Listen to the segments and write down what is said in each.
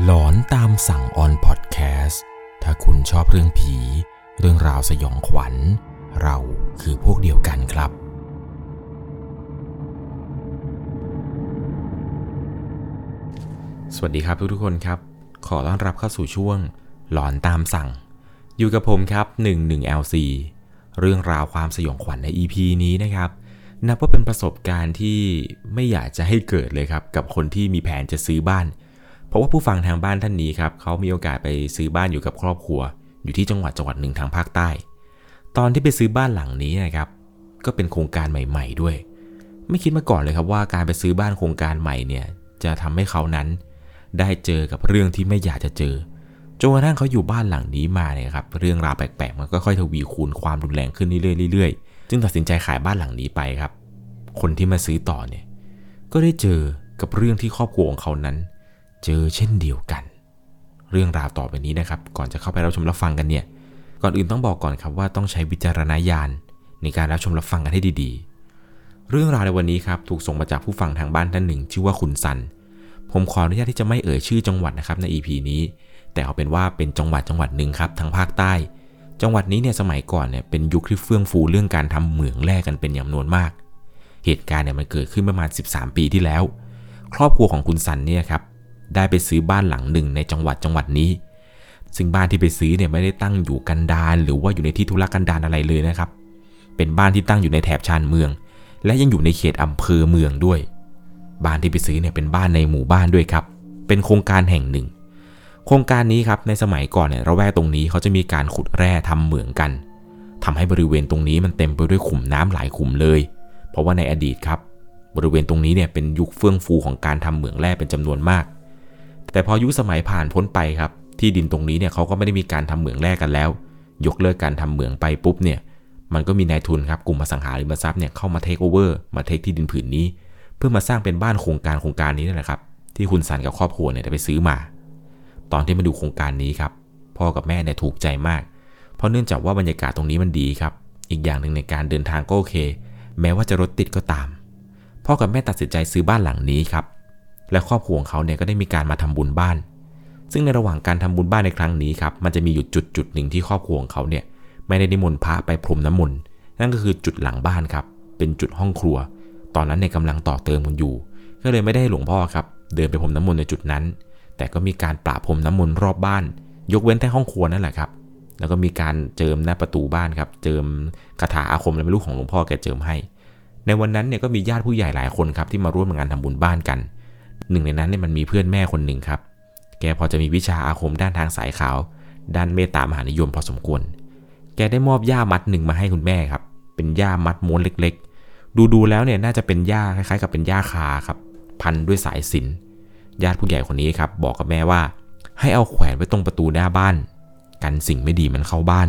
หลอนตามสั่งออนพอดแคสต์ถ้าคุณชอบเรื่องผี เรื่องราวสยองขวัญ เราคือพวกเดียวกันครับ สวัสดีครับทุกๆคนครับ ขอต้อนรับเข้าสู่ช่วง หลอนตามสั่ง อยู่กับผมครับ 11LC เรื่องราวความสยองขวัญใน EP นี้นะครับนับว่าเป็นประสบการณ์ที่ไม่อยากจะให้เกิดเลยครับ กับคนที่มีแผนจะซื้อบ้าน เพราะว่าผู้ฟังทางบ้านท่านนี้ครับเขามีโอกาสไปซื้อบ้านอยู่กับครอบครัว อยู่ที่จังหวัดจังหวัดหนึ่งทางภาคใต้ ตอนที่ไปซื้อบ้านหลังนี้นะครับ ก็เป็นโครงการใหม่ ๆ ด้วย ไม่คิดมาก่อนเลยครับว่าการไปซื้อบ้านโครงการใหม่เนี่ยจะทำให้เขานั้น ได้เจอกับเรื่องที่ไม่อยากจะเจอจนกระทั่งเขาอยู่บ้านหลังนี้มาเนี่ยครับเรื่องราวแปลกๆมันก็ค่อยทวีคูณความรุนแรงขึ้นเรื่อยๆจึงตัดสินใจขายบ้านหลังนี้ไปครับ คนที่มาซื้อต่อเนี่ยก็ได้เจอกับเรื่องที่ครอบครัวของเขานั้น เจอเช่นเดียวกัน เรื่องราวต่อไปนี้นะครับ ก่อนจะเข้าไปรับชมรับฟังกันเนี่ย ก่อนอื่นต้องบอกก่อนครับว่าต้องใช้วิจารณญาณในการรับชมรับฟังกันให้ดีๆ เรื่องราวในวันนี้ครับถูกส่งมาจากผู้ฟังทางบ้านท่านหนึ่ง ชื่อว่าคุณซัน ผมขออนุญาตที่จะไม่เอ่ยชื่อจังหวัดนะครับใน EP นี้ แต่เอาเป็นว่าเป็นจังหวัดจังหวัดหนึ่งครับทางภาคใต้ จังหวัดนี้เนี่ยสมัยก่อนเนี่ยเป็นยุคที่เฟื่องฟูเรื่องการทำเหมืองแร่กันเป็นอย่างนวนมาก เหตุการณ์เนี่ยมันเกิดขึ้นประมาณ 13 ปีที่แล้ว ครอบครัวของคุณซันเนี่ยครับ ได้ไปซื้อบ้านหลังหนึ่งในจังหวัดจังหวัดนี้ ซึ่งบ้านที่ไปซื้อเนี่ยไม่ได้ตั้งอยู่กันดารหรือว่าอยู่ในที่ธุรกันดารอะไรเลยนะครับ เป็นบ้านที่ตั้งอยู่ในแถบชานเมือง และยังอยู่ในเขตอำเภอเมืองด้วย บ้านที่ไปซื้อเนี่ยเป็นบ้านในหมู่บ้านด้วยครับ เป็นโครงการแห่งหนึ่ง โครงการนี้ครับในสมัยก่อนเนี่ยละแวกตรงนี้เขาจะมีการขุดแร่ทำเหมืองกันทำให้บริเวณตรงนี้มันเต็มไปด้วยขุมน้ำหลายขุมเลย เพราะว่าในอดีตครับบริเวณตรงนี้เนี่ยเป็นยุคเฟื่องฟูของการทำเหมืองแร่เป็นจำนวนมาก แต่พอยุคสมัยผ่านพ้นไปครับ ที่ดินตรงนี้เนี่ยเขาก็ไม่ได้มีการทำเหมืองแร่กันแล้ว ยกเลิกการทำเหมืองไปปุ๊บเนี่ย มันก็มีนายทุนครับกลุ่มอสังหาริมทรัพย์เนี่ยเข้ามา take over มา take ที่ดินผืนนี้ เพื่อมาสร้างเป็นบ้านโครงการโครงการนี้นั่แหละครับ ที่คุณสันกับครอบครัวเนี่ยได้ไปซื้อมา ตอนที่มาดูโครงการนี้ครับ พ่อกับแม่เนี่ยถูกใจมาก เพราะเนื่องจากว่าบรรยากาศตรงนี้มันดีครับ อีกอย่างหนึ่งในการเดินทางก็โอเค แม้ว่าจะรถติดก็ตาม พ่อกับแม่ตัดสินใจซื้อบ้านหลังนี้ครับ และครอบครัวของเขาเนี่ยก็ได้มีการมาทำบุญบ้าน ซึ่งในระหว่างการทำบุญบ้านในครั้งนี้ครับ มันจะมีอยู่จุดจุดหนึ่งที่ครอบครัวของเขาเนี่ยไม่ได้นิมนต์พระไปพรมน้ำมนต์ นั่นก็คือจุดหลังบ้านครับ เป็นจุดห้องครัว ตอนนั้นเนี่ยกำลังต่อเติมกันอยู่ ก็เลยไม่ได้หลวงพ่อครับ เดินไปพรมน้ำมนต์ในจุดนั้น แต่ก็มีการปราพรมน้ำมนต์รอบบ้าน ยกเว้นแต่ห้องครัวนั่นแหละครับ แล้วก็มีการเจิมหน้าประตูบ้านครับ เจิมคาถาอาคมและไม่รู้ของหลวงพ่อแกเจิมให้ ในวันนั้นเนี่ยก็มีญาติผู้ใหญ่หลายคนครับที่มาร่วมงานทำบุญบ้านกัน หนึ่งในนั้นเนี่ยมันมีเพื่อนแม่คนหนึ่งครับ แกพอจะมีวิชาอาคมด้านทางสายขาว ด้านเมตตามหานิยมพอสมควร แกได้มอบหญ้ามัดหนึ่งมาให้คุณแม่ครับ เป็นหญ้ามัดม้วนเล็กๆ ดูๆแล้วเนี่ยน่าจะเป็นหญ้าคล้ายๆ กับเป็นหญ้าคาครับ พันด้วยสายสิญญาติผู้ใหญ่คนนี้ครับ บอกกับแม่ว่า ให้เอาแขวนไว้ตรงประตูหน้าบ้าน กันสิ่งไม่ดีมันเข้าบ้าน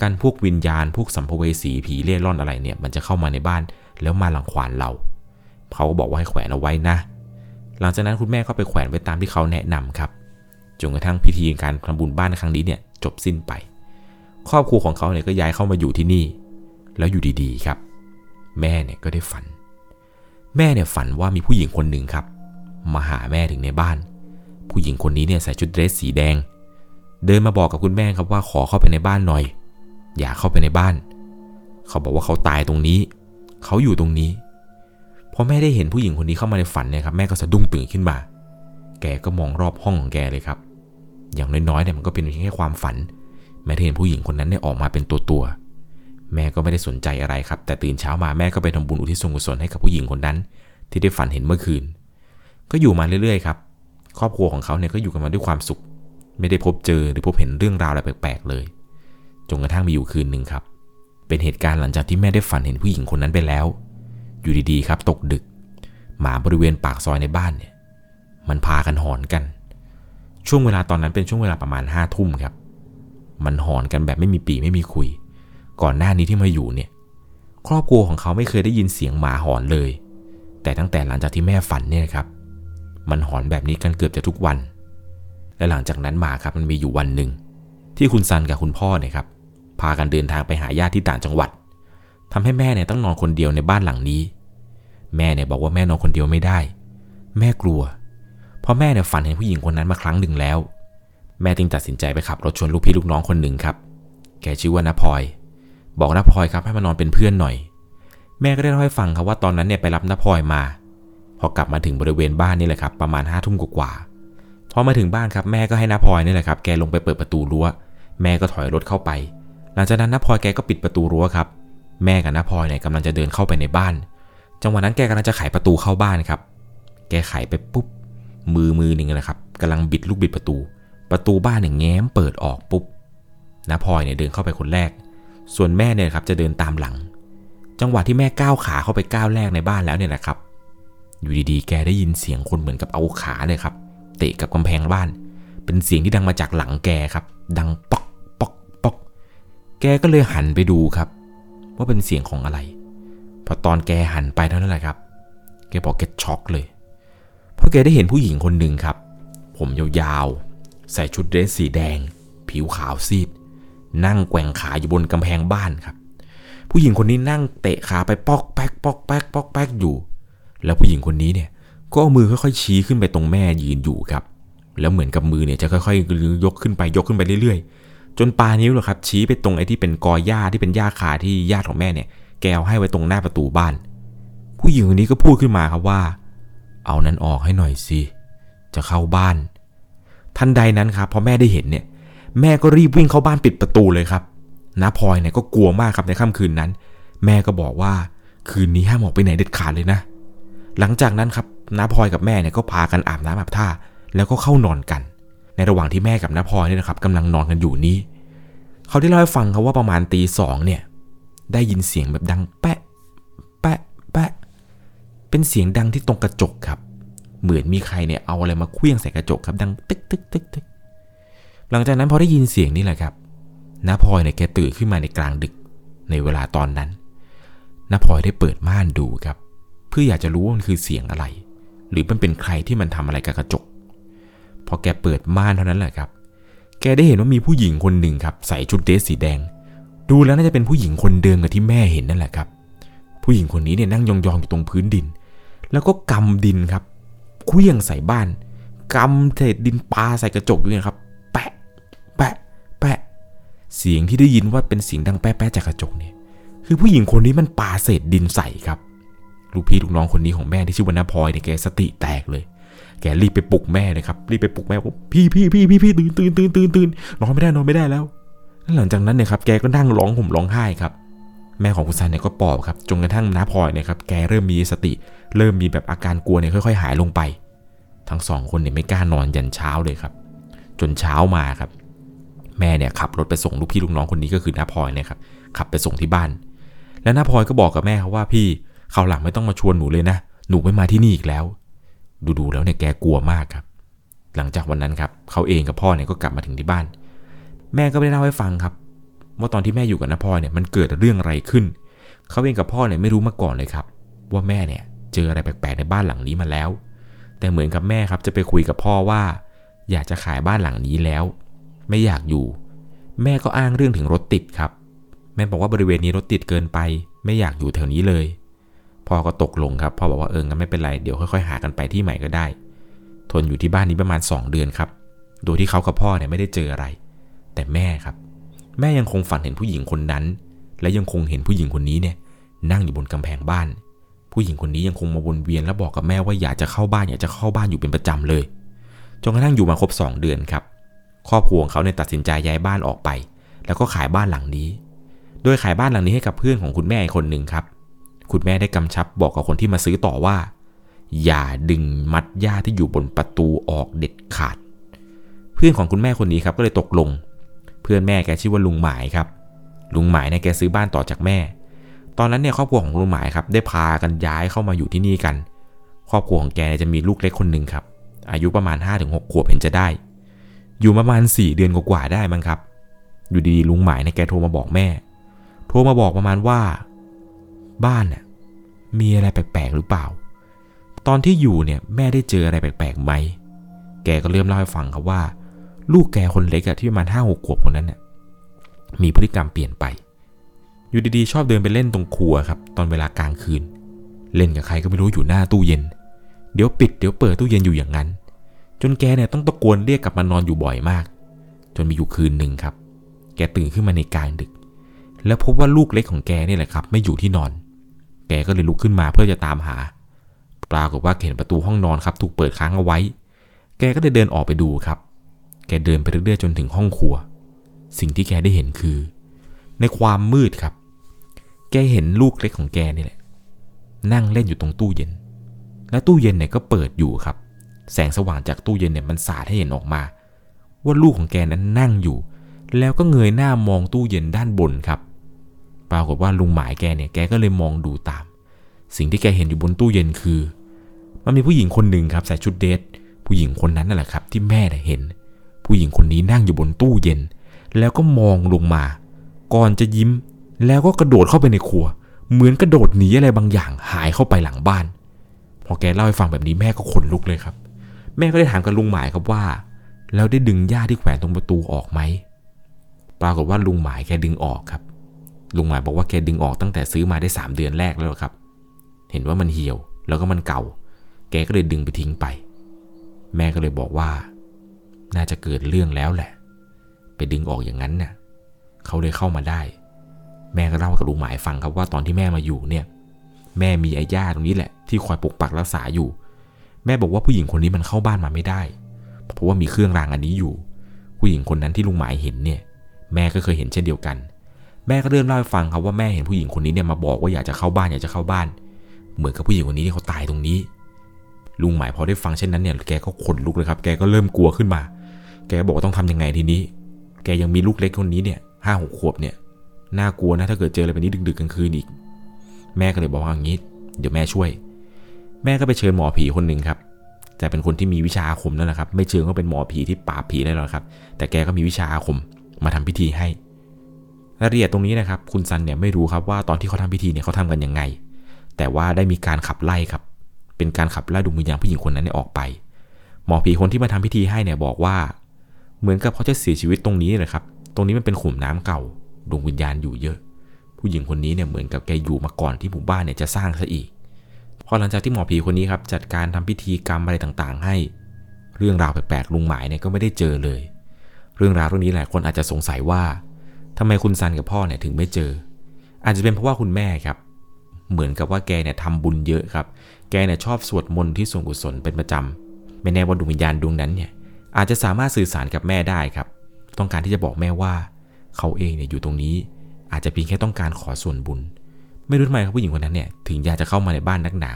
กันพวกวิญญาณพวกสัมภเวสีผีเล่ร่อนอะไรเนี่ย มันจะเข้ามาในบ้าน แล้วมาหลังควานเราเขาก็บอกว่าให้แขวนเอาไว้นะ หลังจากนั้นคุณแม่ก็ไปแขวนไว้ตามที่เขาแนะนำครับจนกระทั่งพิธีการทำบุญบ้านในครั้งนี้เนี่ยจบสิ้นไป ครอบครัวของเขาเนี่ยก็ย้ายเข้ามาอยู่ที่นี่ แล้วอยู่ดีๆครับ แม่เนี่ยก็ได้ฝัน แม่เนี่ยฝันว่ามีผู้หญิงคนหนึ่งครับ มาหาแม่ถึงในบ้าน ผู้หญิงคนนี้เนี่ยใส่ชุดเดรสสีแดง เดินมาบอกกับคุณแม่ครับว่าขอเข้าไปในบ้านหน่อย อย่าเข้าไปในบ้าน เขาบอกว่าเขาตายตรงนี้ เขาอยู่ตรงนี้ พอแม่ได้เห็นผู้หญิงคนนี้เข้ามาในฝันเนี่ยครับแม่ก็สะดุ้งตื่นขึ้นมา แกก็มองรอบห้องของแกเลยครับ อย่างน้อยๆเนี่ยมันก็เป็นเพียงแค่ความฝัน แม่เห็นผู้หญิงคนนั้นเนี่ยออกมาเป็นตัวตัว แม่ก็ไม่ได้สนใจอะไรครับ แต่ตื่นเช้ามาแม่ก็ไปทำบุญอุทิศส่วนกุศลให้กับผู้หญิงคนนั้น ที่ได้ฝันเห็นเมื่อคืน ก็อยู่มาเรื่อยๆครับ ครอบครัวของเขาเนี่ยก็อยู่กันมาด้วยความสุข ไม่ได้พบเจอหรือพบเห็นเรื่องราวอะไรแปลกๆเลย จนกระทั่งมีอยู่คืนหนึ่งครับ เป็นเหตุการณ์หลังจากที่แม่ได้ฝันเห็นผู้หญิงคนนั้นไปแล้ว อยู่ดีๆครับ ตกดึก หมาบริเวณปากซอยในบ้านเนี่ย มันพากันหอนกัน ช่วงเวลาตอนนั้นเป็นช่วงเวลาประมาณห้าทุ่มครับ มันหอนกันแบบไม่มีปีไม่มีคุย ก่อนหน้านี้ที่มาอยู่เนี่ย ครอบครัวของเขาไม่เคยได้ยินเสียงหมาหอนเลย แต่ตั้งแต่หลังจากที่แม่ฝันเนี่ยครับ มันหอนแบบนี้กันเกือบจะทุกวัน และหลังจากนั้นมาครับมันมีอยู่วันหนึ่งที่คุณซันกับคุณพ่อเนี่ยครับพากันเดินทางไปหาญาติที่ต่างจังหวัด ทำให้แม่เนี่ยต้องนอนคนเดียวในบ้านหลังนี้ แม่เนี่ยบอกว่าแม่นอนคนเดียวไม่ได้ แม่กลัว เพราะแม่เนี่ยฝันเห็นผู้หญิงคนนั้นมาครั้งหนึ่งแล้ว แม่จึงตัดสินใจไปขับรถชวนลูกพี่ลูกน้องคนหนึ่งครับ แกชื่อว่านาพลอย บอกนาพลอยครับให้มานอนเป็นเพื่อนหน่อย แม่ก็ได้เล่าให้ฟังครับว่าตอนนั้นเนี่ยไปรับนาพลอยมา พอกลับมาถึงบริเวณบ้านนี่แหละครับ ประมาณห้าทุ่มกว่าพอมาถึงบ้านครับแม่ก็ให้นาพลอยนี่แหละครับ แกลงไปเปิดประตูรั้ว แม่ก็ถอยรถเข้าไป หลังจากนั้นนาพลอยแกก็ปิดประตูรั้วครับ แม่กับน้าพลอยเนี่ยกำลังจะเดินเข้าไปในบ้าน จังหวะนั้นแกกำลังจะไขประตูเข้าบ้านครับ แกไขไปปุ๊บ มือมือหนึ่งนะครับกำลังบิดลูกบิดประตู ประตูบ้านเนี่ยแง้มเปิดออกปุ๊บน้าพลอยเนี่ยเดินเข้าไปคนแรก ส่วนแม่เนี่ยครับจะเดินตามหลัง จังหวะที่แม่ก้าวขาเข้าไปก้าวแรกในบ้านแล้วเนี่ยนะครับ อยู่ดีๆ แกได้ยินเสียงคนเหมือนกับเอาขาเนี่ยครับ เตะกับกำแพงบ้าน เป็นเสียงที่ดังมาจากหลังแกครับ ดังป๊อกป๊อกป๊อก แกก็เลยหันไปดูครับ ว่าเป็นเสียงของอะไร พอตอนแกหันไปเท่านั้นแหละครับ แกบอกแกช็อกเลย เพราะแกได้เห็นผู้หญิงคนหนึ่งครับ ผมยาวๆ ใส่ชุดเดรสสีแดง ผิวขาวซีด นั่งแกว่งขาอยู่บนกำแพงบ้านครับ ผู้หญิงคนนี้นั่งเตะขาไปปอกแป๊กปอกแป๊กปอกแป๊กอยู่ แล้วผู้หญิงคนนี้เนี่ยก็เอามือค่อยๆชี้ขึ้นไปตรงแม่ยืนอยู่ครับ แล้วเหมือนกับมือเนี่ยจะค่อยๆยกขึ้นไปยกขึ้นไปเรื่อยๆ จนปลานิ้วเหรอครับ ชี้ไปตรงไอ้ที่เป็นกอหญ้าที่เป็นหญ้าคาที่ญาติของแม่เนี่ย แกเอาให้ไว้ตรงหน้าประตูบ้าน ผู้หญิงคนนี้ก็พูดขึ้นมาครับว่า เอานั้นออกให้หน่อยสิจะเข้าบ้าน ทันใดนั้นครับพอแม่ได้เห็นเนี่ย แม่ก็รีบวิ่งเข้าบ้านปิดประตูเลยครับน้าพลอยเนี่ยก็กลัวมากครับในค่ำคืนนั้น แม่ก็บอกว่าคืนนี้ห้ามออกไปไหนเด็ดขาดเลยนะ หลังจากนั้นครับน้าพลอยกับแม่เนี่ยก็พากันอาบน้ำอาบท่า แล้วก็เข้านอนกัน ในระหว่างที่แม่กับน้าพลอยเนี่ยนะครับกำลังนอนกันอยู่นี้ เขาได้เล่าให้ฟังครับว่าประมาณตีสองเนี่ย ได้ยินเสียงแบบดังแปะ แปะ แปะ เป็นเสียงดังที่ตรงกระจกครับ เหมือนมีใครเนี่ยเอาอะไรมาเคลื่องใส่กระจกครับ ดังตึกตึกตึกตึกหลังจากนั้นพอได้ยินเสียงนี่แหละครับน้าพลอยเนี่ยแกตื่นขึ้นมาในกลางดึกในเวลาตอนนั้นน้าพลอยได้เปิดม่านดูครับ เพื่ออยากจะรู้ว่ามันคือเสียงอะไร หรือมันเป็นใครที่มันทำอะไรกับกระจก พอแกเปิดม่านเท่านั้นแหละครับ แกได้เห็นว่ามีผู้หญิงคนหนึ่งครับ ใส่ชุดเดรสสีแดง ดูแล้วน่าจะเป็นผู้หญิงคนเดิมกับที่แม่เห็นนั่นแหละครับ ผู้หญิงคนนี้เนี่ยนั่งยองๆอยู่ตรงพื้นดิน แล้วก็กำดินครับเคลื่องใส่บ้านกำเศษดินปลาใส่กระจกด้วยครับ แปะ แปะ แปะ เสียงที่ได้ยินว่าเป็นเสียงดังแปะแปะจากกระจกเนี่ย คือผู้หญิงคนนี้มันปาเศษดินใส่ครับ ลูกพี่ลูกน้องคนนี้ของแม่ที่ชื่อว่านาพลอยเนี่ยแกสติแตกเลย แกรีบไปปลุกแม่เลยครับ รีบไปปลุกแม่ว่าพี่พี่พี่พี่พี่ตื่นตื่นตื่นตื่นตื่นนอนไม่ได้นอนไม่ได้แล้วหลังจากนั้นเนี่ยครับแกก็นั่งร้องห่มร้องไห้ครับ แม่ของคุณซันเนี่ยก็ปลอบครับจนกระทั่งน้าพลอยเนี่ยครับแกเริ่มมีสติ เริ่มมีแบบอาการกลัวเนี่ยค่อย ๆ หายลงไป ทั้งสองคนเนี่ยไม่กล้านอนยันเช้าเลยครับ จนเช้ามาครับ แม่เนี่ยขับรถไปส่งลูกพี่ลูกน้องคนนี้ก็คือน้าพลอยเนี่ยครับขับไปส่งที่บ้าน แล้วน้าพลอยก็บอกกับแม่ครับว่าพี่เขาหลังไม่ต้องมาชวนหนูเลยนะหนูไม่มาที่นี่อีกแล้ว ดูๆแล้วเนี่ยแกกลัวมากครับ หลังจากวันนั้นครับเขาเองกับพ่อเนี่ยก็กลับมาถึงที่บ้าน แม่ก็ได้เล่าให้ฟังครับ ว่าตอนที่แม่อยู่กับน้าพลอยเนี่ยมันเกิดเรื่องอะไรขึ้น เขาเองกับพ่อเนี่ยไม่รู้มาก่อนเลยครับ ว่าแม่เนี่ยเจออะไรแปลกๆในบ้านหลังนี้มาแล้ว แต่เหมือนกับแม่ครับจะไปคุยกับพ่อว่า อยากจะขายบ้านหลังนี้แล้ว ไม่อยากอยู่ แม่ก็อ้างเรื่องถึงรถติดครับ แม่บอกว่าบริเวณนี้รถติดเกินไป ไม่อยากอยู่แถวนี้เลย พ่อก็ตกลงครับพ่อบอกว่าเอองั้นไม่เป็นไรเดี๋ยวค่อยๆหากันไปที่ใหม่ก็ได้ ทนอยู่ที่บ้านนี้ประมาณ 2 เดือนครับ โดยที่เขากับพ่อเนี่ยไม่ได้เจออะไร แต่แม่ครับ แม่ยังคงฝันเห็นผู้หญิงคนนั้น และยังคงเห็นผู้หญิงคนนี้เนี่ย นั่งอยู่บนกำแพงบ้าน ผู้หญิงคนนี้ยังคงมาวนเวียนและบอกกับแม่ว่าอยากจะเข้าบ้านอยากจะเข้าบ้านอยู่เป็นประจำเลยจนกระทั่งอยู่มาครบ 2 เดือนครับ ครอบครัวของเขาเนี่ยตัดสินใจย้ายบ้านออกไป แล้วก็ขายบ้านหลังนี้ โดยขายบ้านหลังนี้ให้กับเพื่อนของคุณแม่คนหนึ่งครับ คุณแม่ได้กำชับบอกกับคนที่มาซื้อต่อว่า อย่าดึงมัดหญ้าที่อยู่บนประตูออกเด็ดขาด เพื่อนของคุณแม่คนนี้ครับก็เลยตกลง เพื่อนแม่แกชื่อว่าลุงหมายครับ ลุงหมายเนี่ยแกซื้อบ้านต่อจากแม่ ตอนนั้นเนี่ยครอบครัวของลุงหมายครับได้พากันย้ายเข้ามาอยู่ที่นี่กัน ครอบครัวของแกจะมีลูกเล็กคนหนึ่งครับ อายุประมาณ 5-6ขวบเห็นจะได้ อยู่ประมาณ 4 เดือนกว่าได้มั้งครับ อยู่ดีๆลุงหมายเนี่ยแกโทรมาบอกแม่ โทรมาบอกประมาณว่า บ้านเนี่ยมีอะไรแปลกๆหรือเปล่า ตอนที่อยู่เนี่ยแม่ได้เจออะไรแปลกๆไหม แกก็เริ่มเล่าให้ฟังครับว่า ลูกแกคนเล็กอะที่ประมาณห้าหกขวบคนนั้นเนี่ยมีพฤติกรรมเปลี่ยนไป อยู่ดีๆ ชอบเดินไปเล่นตรงครัวครับ ตอนเวลากลางคืน เล่นกับใครก็ไม่รู้อยู่หน้าตู้เย็น เดี๋ยวปิดเดี๋ยวเปิดตู้เย็นอยู่อย่างนั้น จนแกเนี่ยต้องตะโกนเรียกกลับมานอนอยู่บ่อยมาก จนมีอยู่คืนหนึ่งครับ แกตื่นขึ้นมาในกลางดึก แล้วพบว่าลูกเล็กของแกนี่แหละครับ ไม่อยู่ที่นอน แกก็เลยลุกขึ้นมาเพื่อจะตามหา ปรากฏว่าเห็นประตูห้องนอนครับ ถูกเปิดค้างเอาไว้ แกก็เลยเดินออกไปดูครับ แกเดินไปเรื่อยๆจนถึงห้องครัว สิ่งที่แกได้เห็นคือ ในความมืดครับ แกเห็นลูกเล็กของแกนี่แหละ นั่งเล่นอยู่ตรงตู้เย็น และตู้เย็นเนี่ยก็เปิดอยู่ครับ แสงสว่างจากตู้เย็นเนี่ยมันสาดให้เห็นออกมา ว่าลูกของแกนั้นนั่งอยู่ แล้วก็เงยหน้ามองตู้เย็นด้านบนครับ ปรากฏว่าลุงหมายแกเนี่ยแกก็เลยมองดูตาม สิ่งที่แกเห็นอยู่บนตู้เย็นคือ มันมีผู้หญิงคนหนึ่งครับใส่ชุดเดทผู้หญิงคนนั้นนั่นแหละครับ ที่แม่เห็น ผู้หญิงคนนี้นั่งอยู่บนตู้เย็น แล้วก็มองลงมา ก่อนจะยิ้ม แล้วก็กระโดดเข้าไปในครัว เหมือนกระโดดหนีอะไรบางอย่างหายเข้าไปหลังบ้าน พอแกเล่าให้ฟังแบบนี้แม่ก็ขนลุกเลยครับ แม่ก็ได้ถามกับลุงหมายครับว่า แล้วได้ดึงหญ้าที่แขวนตรงประตูออกไหมปรากฏว่าลุงหมายแกดึงออกครับ ลุงหมายบอกว่าแกดึงออกตั้งแต่ซื้อมาได้ 3 เดือนแรกแล้วครับ เห็นว่ามันเหี่ยวแล้วก็มันเก่า แกก็เลยดึงไปทิ้งไป แม่ก็เลยบอกว่า น่าจะเกิดเรื่องแล้วแหละ ไปดึงออกอย่างนั้นน่ะเขาเลยเข้ามาได้ แม่ก็เล่ากับลุงหมายฟังครับว่าตอนที่แม่มาอยู่เนี่ย แม่มีไอ้ย่าตรงนี้แหละ ที่คอยปกปักรักษาอยู่ แม่บอกว่าผู้หญิงคนนี้มันเข้าบ้านมาไม่ได้ เพราะว่ามีเครื่องรางอันนี้อยู่ ผู้หญิงคนนั้นที่ลุงหมายเห็นเนี่ย แม่ก็เคยเห็นเช่นเดียวกัน แม่ก็เริ่มเล่าให้ฟังครับว่าแม่เห็นผู้หญิงคนนี้เนี่ยมาบอกว่าอยากจะเข้าบ้านอยากจะเข้าบ้าน เหมือนกับผู้หญิงคนนี้ที่เขาตายตรงนี้ ลุงหมายพอได้ฟังเช่นนั้นเนี่ยแกก็ขนลุกเลยครับแกก็เริ่มกลัวขึ้นมา แกบอกว่าต้องทำยังไงทีนี้ แกยังมีลูกเล็กคนนี้เนี่ยห้าหกขวบเนี่ยน่ากลัวนะถ้าเกิดเจออะไรแบบนี้ดึกๆกลางคืนอีก แม่ก็เลยบอกว่าอย่างนี้ เดี๋ยวแม่ช่วย แม่ก็ไปเชิญหมอผีคนหนึ่งครับแต่เป็นคนที่มีวิชาอาคมนั่นแหละครับ ไม่เชิงก็เป็นหมอผีที่ปราบผีได้หรอกครับ แต่แกก็มีวิชาอาคมมาทำพิธีให้ รายละเอียดตรงนี้นะครับ คุณซันเนี่ยไม่รู้ครับว่าตอนที่เขาทำพิธีเนี่ยเขาทำกันยังไง แต่ว่าได้มีการขับไล่ครับ เป็นการขับไล่ดวงวิญญาณผู้หญิงคนนั้นนออกไป หมอผีคนที่มาทำพิธีให้เนี่ยบอกว่า เหมือนกับเขาจะเสียชีวิตตรงนี้เลยครับ ตรงนี้มันเป็นขุมน้ำเก่า ดวงวิญญาณอยู่เยอะ ผู้หญิงคนนี้เนี่ยเหมือนกับแกอยู่มาก่อนที่หมู่บ้านเนี่ยจะสร้างซะอีก พอหลังจากที่หมอผีคนนี้ครับจัดการทำพิธีกรรมอะไรต่างๆ ให้ เรื่องราวแปลกๆลุงหมายเนี่ยก็ไม่ได้เจอเลย เรื่องราวเรื่องนี้หลายคนอาจจะสงสัยว่า ทำไมคุณซันกับพ่อเนี่ยถึงไม่เจอ อาจจะเป็นเพราะว่าคุณแม่ครับ เหมือนกับว่าแกเนี่ยทำบุญเยอะครับ แกเนี่ยชอบสวดมนต์ที่ส่วนกุศลเป็นประจำไม่แน่ว่าดวงวิญญาณดวงนั้นเนี่ยอาจจะสามารถสื่อสารกับแม่ได้ครับ ต้องการที่จะบอกแม่ว่า เขาเองเนี่ยอยู่ตรงนี้ อาจจะเพียงแค่ต้องการขอส่วนบุญ ไม่รู้ทำไมครับผู้หญิงคนนั้นเนี่ยถึงอยากจะเข้ามาในบ้านนักหนา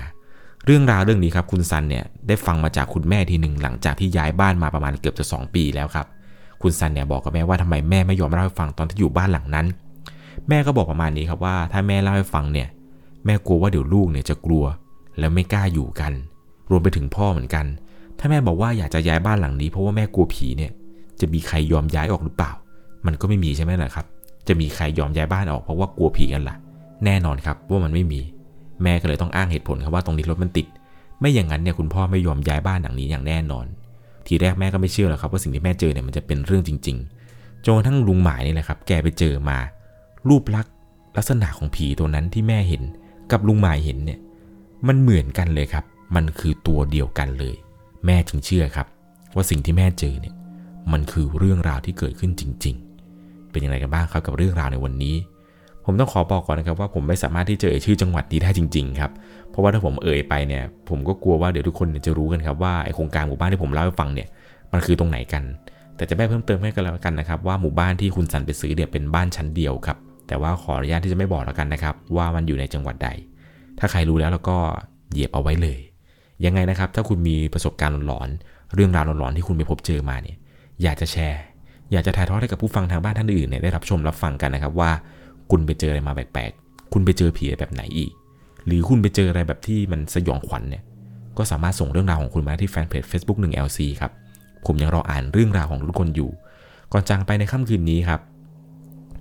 เรื่องราวเรื่องนี้ครับคุณซันเนี่ยได้ฟังมาจากคุณแม่ทีหนึ่งหลังจากที่ย้ายบ้านมาประมาณเกือบจะ2ปีแล้วครับ คุณซันเนี่ยบอกกับแม่ว่าทำไมแม่ไม่ยอมเล่าให้ฟังตอนที่อยู่บ้านหลังนั้น แม่ก็บอกประมาณนี้ครับว่า ถ้าแม่เล่าให้ฟังเนี่ย แม่กลัวว่าเดี๋ยวลูกเนี่ยจะกลัว แล้วไม่กล้าอยู่กัน รวมไปถึงพ่อเหมือนกัน ถ้าแม่บอกว่าอยากจะย้ายบ้านหลังนี้เพราะว่าแม่กลัวผีเนี่ย จะมีใครยอมย้ายออกหรือเปล่า มันก็ไม่มีใช่ไหมล่ะครับ จะมีใครยอมย้ายบ้านออกเพราะว่ากลัวผีกันล่ะ แน่นอนครับว่ามันไม่มี แม่ก็เลยต้องอ้างเหตุผลครับว่าตรงนี้รถมันติด ไม่อย่างนั้นเนี่ยคุณพ่อไม่ยอมย้ายบ้านหลังนี้อย่างแน่นอน ทีแรกแม่ก็ไม่เชื่อหรอกครับว่าสิ่งที่แม่เจอเนี่ยมันจะเป็นเรื่องจริงๆจนกระทั่งลุงหมายนี่แหละครับ แกไปเจอมา รูปลักษณ์ลักษณะของผีตัวนั้นที่แม่เห็น กับลุงหมายเห็นเนี่ย มันเหมือนกันเลยครับ มันคือตัวเดียวกันเลย แม่จึงเชื่อครับ ว่าสิ่งที่แม่เจอเนี่ย มันคือเรื่องราวที่เกิดขึ้นจริง ๆ เป็นอย่างไรกันบ้างครับกับเรื่องราวในวันนี้ ผมต้องขอบอกก่อนนะครับว่าผมไม่สามารถที่จะเอ่ยชื่อจังหวัดนี้ได้จริง ๆ ครับ เพราะว่าถ้าผมเอ่ยไปเนี่ยผมก็กลัวว่าเดี๋ยวทุกคนจะรู้กันครับว่าไอโครงการหมู่บ้านที่ผมเล่าให้ฟังเนี่ยมันคือตรงไหนกัน แต่จะแม่เพิ่มเติมให้กันแล้วกันนะครับว่าหมู่บ้านที่คุณสันไปซื้อเนี่ยเป็นบ้านชั้นเดียวครับ แต่ว่าขออนุญาตที่จะไม่บอกแล้วกันนะครับ ว่ามันอยู่ในจังหวัดใด ถ้าใครรู้แล้วเราก็เหยียบเอาไว้เลย ยังไงนะครับ ถ้าคุณมีประสบการณ์หลอนเรื่องราวหลอนๆที่คุณไปพบเจอมาเนี่ยอยากจะแชร์ อยากจะถ่ายทอดให้กับผู้ฟังทางบ้านท่านอื่นเนี่ยได้รับชมรับฟังกันนะครับว่า คุณไปเจออะไรมาแปลกๆ คุณไปเจอผีแบบไหนอีก หรือคุณไปเจออะไรแบบที่มันสยองขวัญเนี่ย ก็สามารถส่งเรื่องราวของคุณมาที่แฟนเพจ Facebook 1 LC ครับ ผมยังรออ่านเรื่องราวของทุกคนอยู่ ก่อนจากไปในค่ำคืนนี้ครับ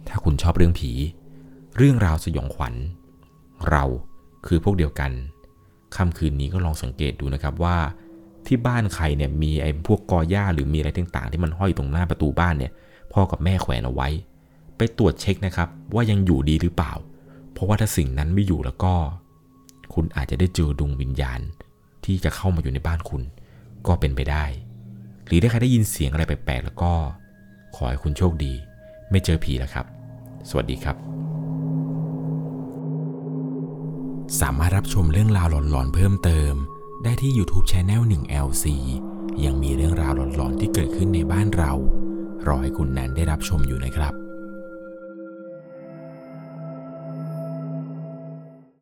ถ้าคุณชอบเรื่องผี เรื่องราวสยองขวัญ เราคือพวกเดียวกัน ค่ำคืนนี้ก็ลองสังเกตดูนะครับว่า ที่บ้านใครเนี่ยมีไอ้พวกกอหญ้าหรือมีอะไรต่างๆ ที่มันห้อยตรงหน้าประตูบ้านเนี่ยพ่อกับแม่แขวนเอาไว้ ไปตรวจเช็คนะครับว่ายังอยู่ดีหรือเปล่า เพราะว่าถ้าสิ่งนั้นไม่อยู่แล้วก็ คุณอาจจะได้เจอดวงวิญญาณที่จะเข้ามาอยู่ในบ้านคุณ ก็เป็นไปได้ หรือถ้าใครได้ยินเสียงอะไรแปลกๆแล้วก็ ขอให้คุณโชคดี ไม่เจอผีแล้วครับ สวัสดีครับ สามารถรับชมเรื่องราวหลอนๆเพิ่มเติม ได้ที่ YouTube c h anel 1 LC ยังมีเรื่องราวหลอนๆที่เกิดขึ้นในบ้านเรา รอให้คุณแนนได้รับชมอยู่นะครับ